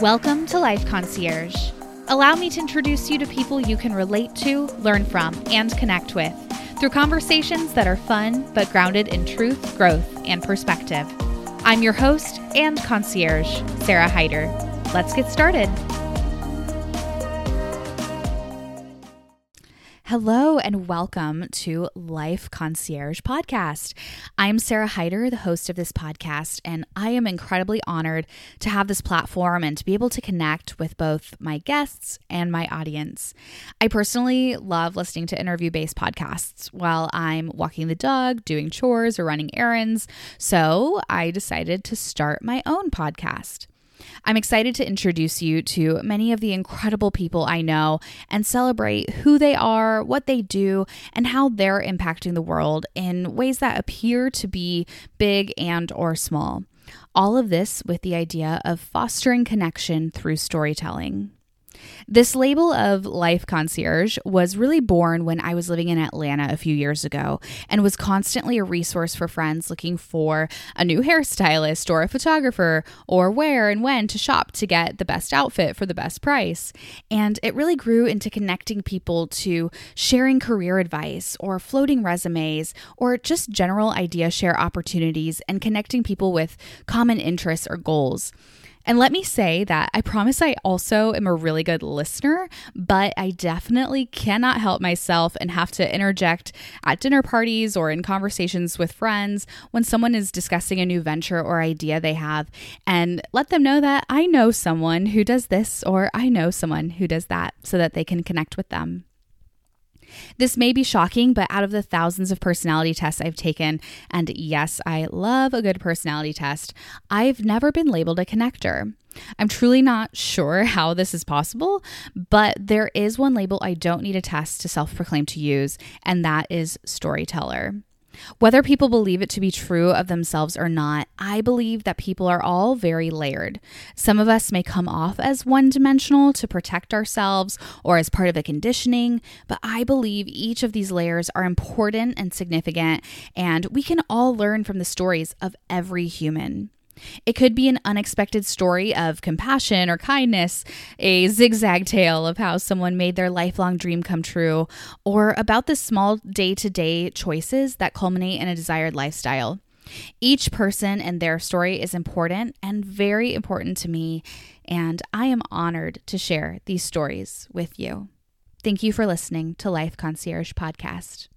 Welcome to Life Concierge. Allow me to introduce you to people you can relate to, learn from, and connect with through conversations that are fun but grounded in truth, growth, and perspective. I'm your host and concierge, Sarah Hyder. Let's get started. Hello and welcome to Life Concierge Podcast. I'm Sarah Heider, the host of this podcast, and I am incredibly honored to have this platform and to be able to connect with both my guests and my audience. I personally love listening to interview based podcasts while I'm walking the dog, doing chores, or running errands, so I decided to start my own podcast. I'm excited to introduce you to many of the incredible people I know and celebrate who they are, what they do, and how they're impacting the world in ways that appear to be big and or small. All of this with the idea of fostering connection through storytelling. This label of life concierge was really born when I was living in Atlanta a few years ago and was constantly a resource for friends looking for a new hairstylist or a photographer or where and when to shop to get the best outfit for the best price. And it really grew into connecting people to sharing career advice or floating resumes or just general idea share opportunities and connecting people with common interests or goals. And let me say that I promise I also am a really good listener, but I definitely cannot help myself and have to interject at dinner parties or in conversations with friends when someone is discussing a new venture or idea they have and let them know that I know someone who does this or I know someone who does that so that they can connect with them. This may be shocking, but out of the thousands of personality tests I've taken, and yes, I love a good personality test, I've never been labeled a connector. I'm truly not sure how this is possible, but there is one label I don't need a test to self proclaim to use, and that is storyteller. Whether people believe it to be true of themselves or not, I believe that people are all very layered. Some of us may come off as one dimensional to protect ourselves or as part of a conditioning, but I believe each of these layers are important and significant, and we can all learn from the stories of every human. It could be an unexpected story of compassion or kindness, a zigzag tale of how someone made their lifelong dream come true, or about the small day to day choices that culminate in a desired lifestyle. Each person and their story is important and very important to me, and I am honored to share these stories with you. Thank you for listening to Life Concierge Podcast.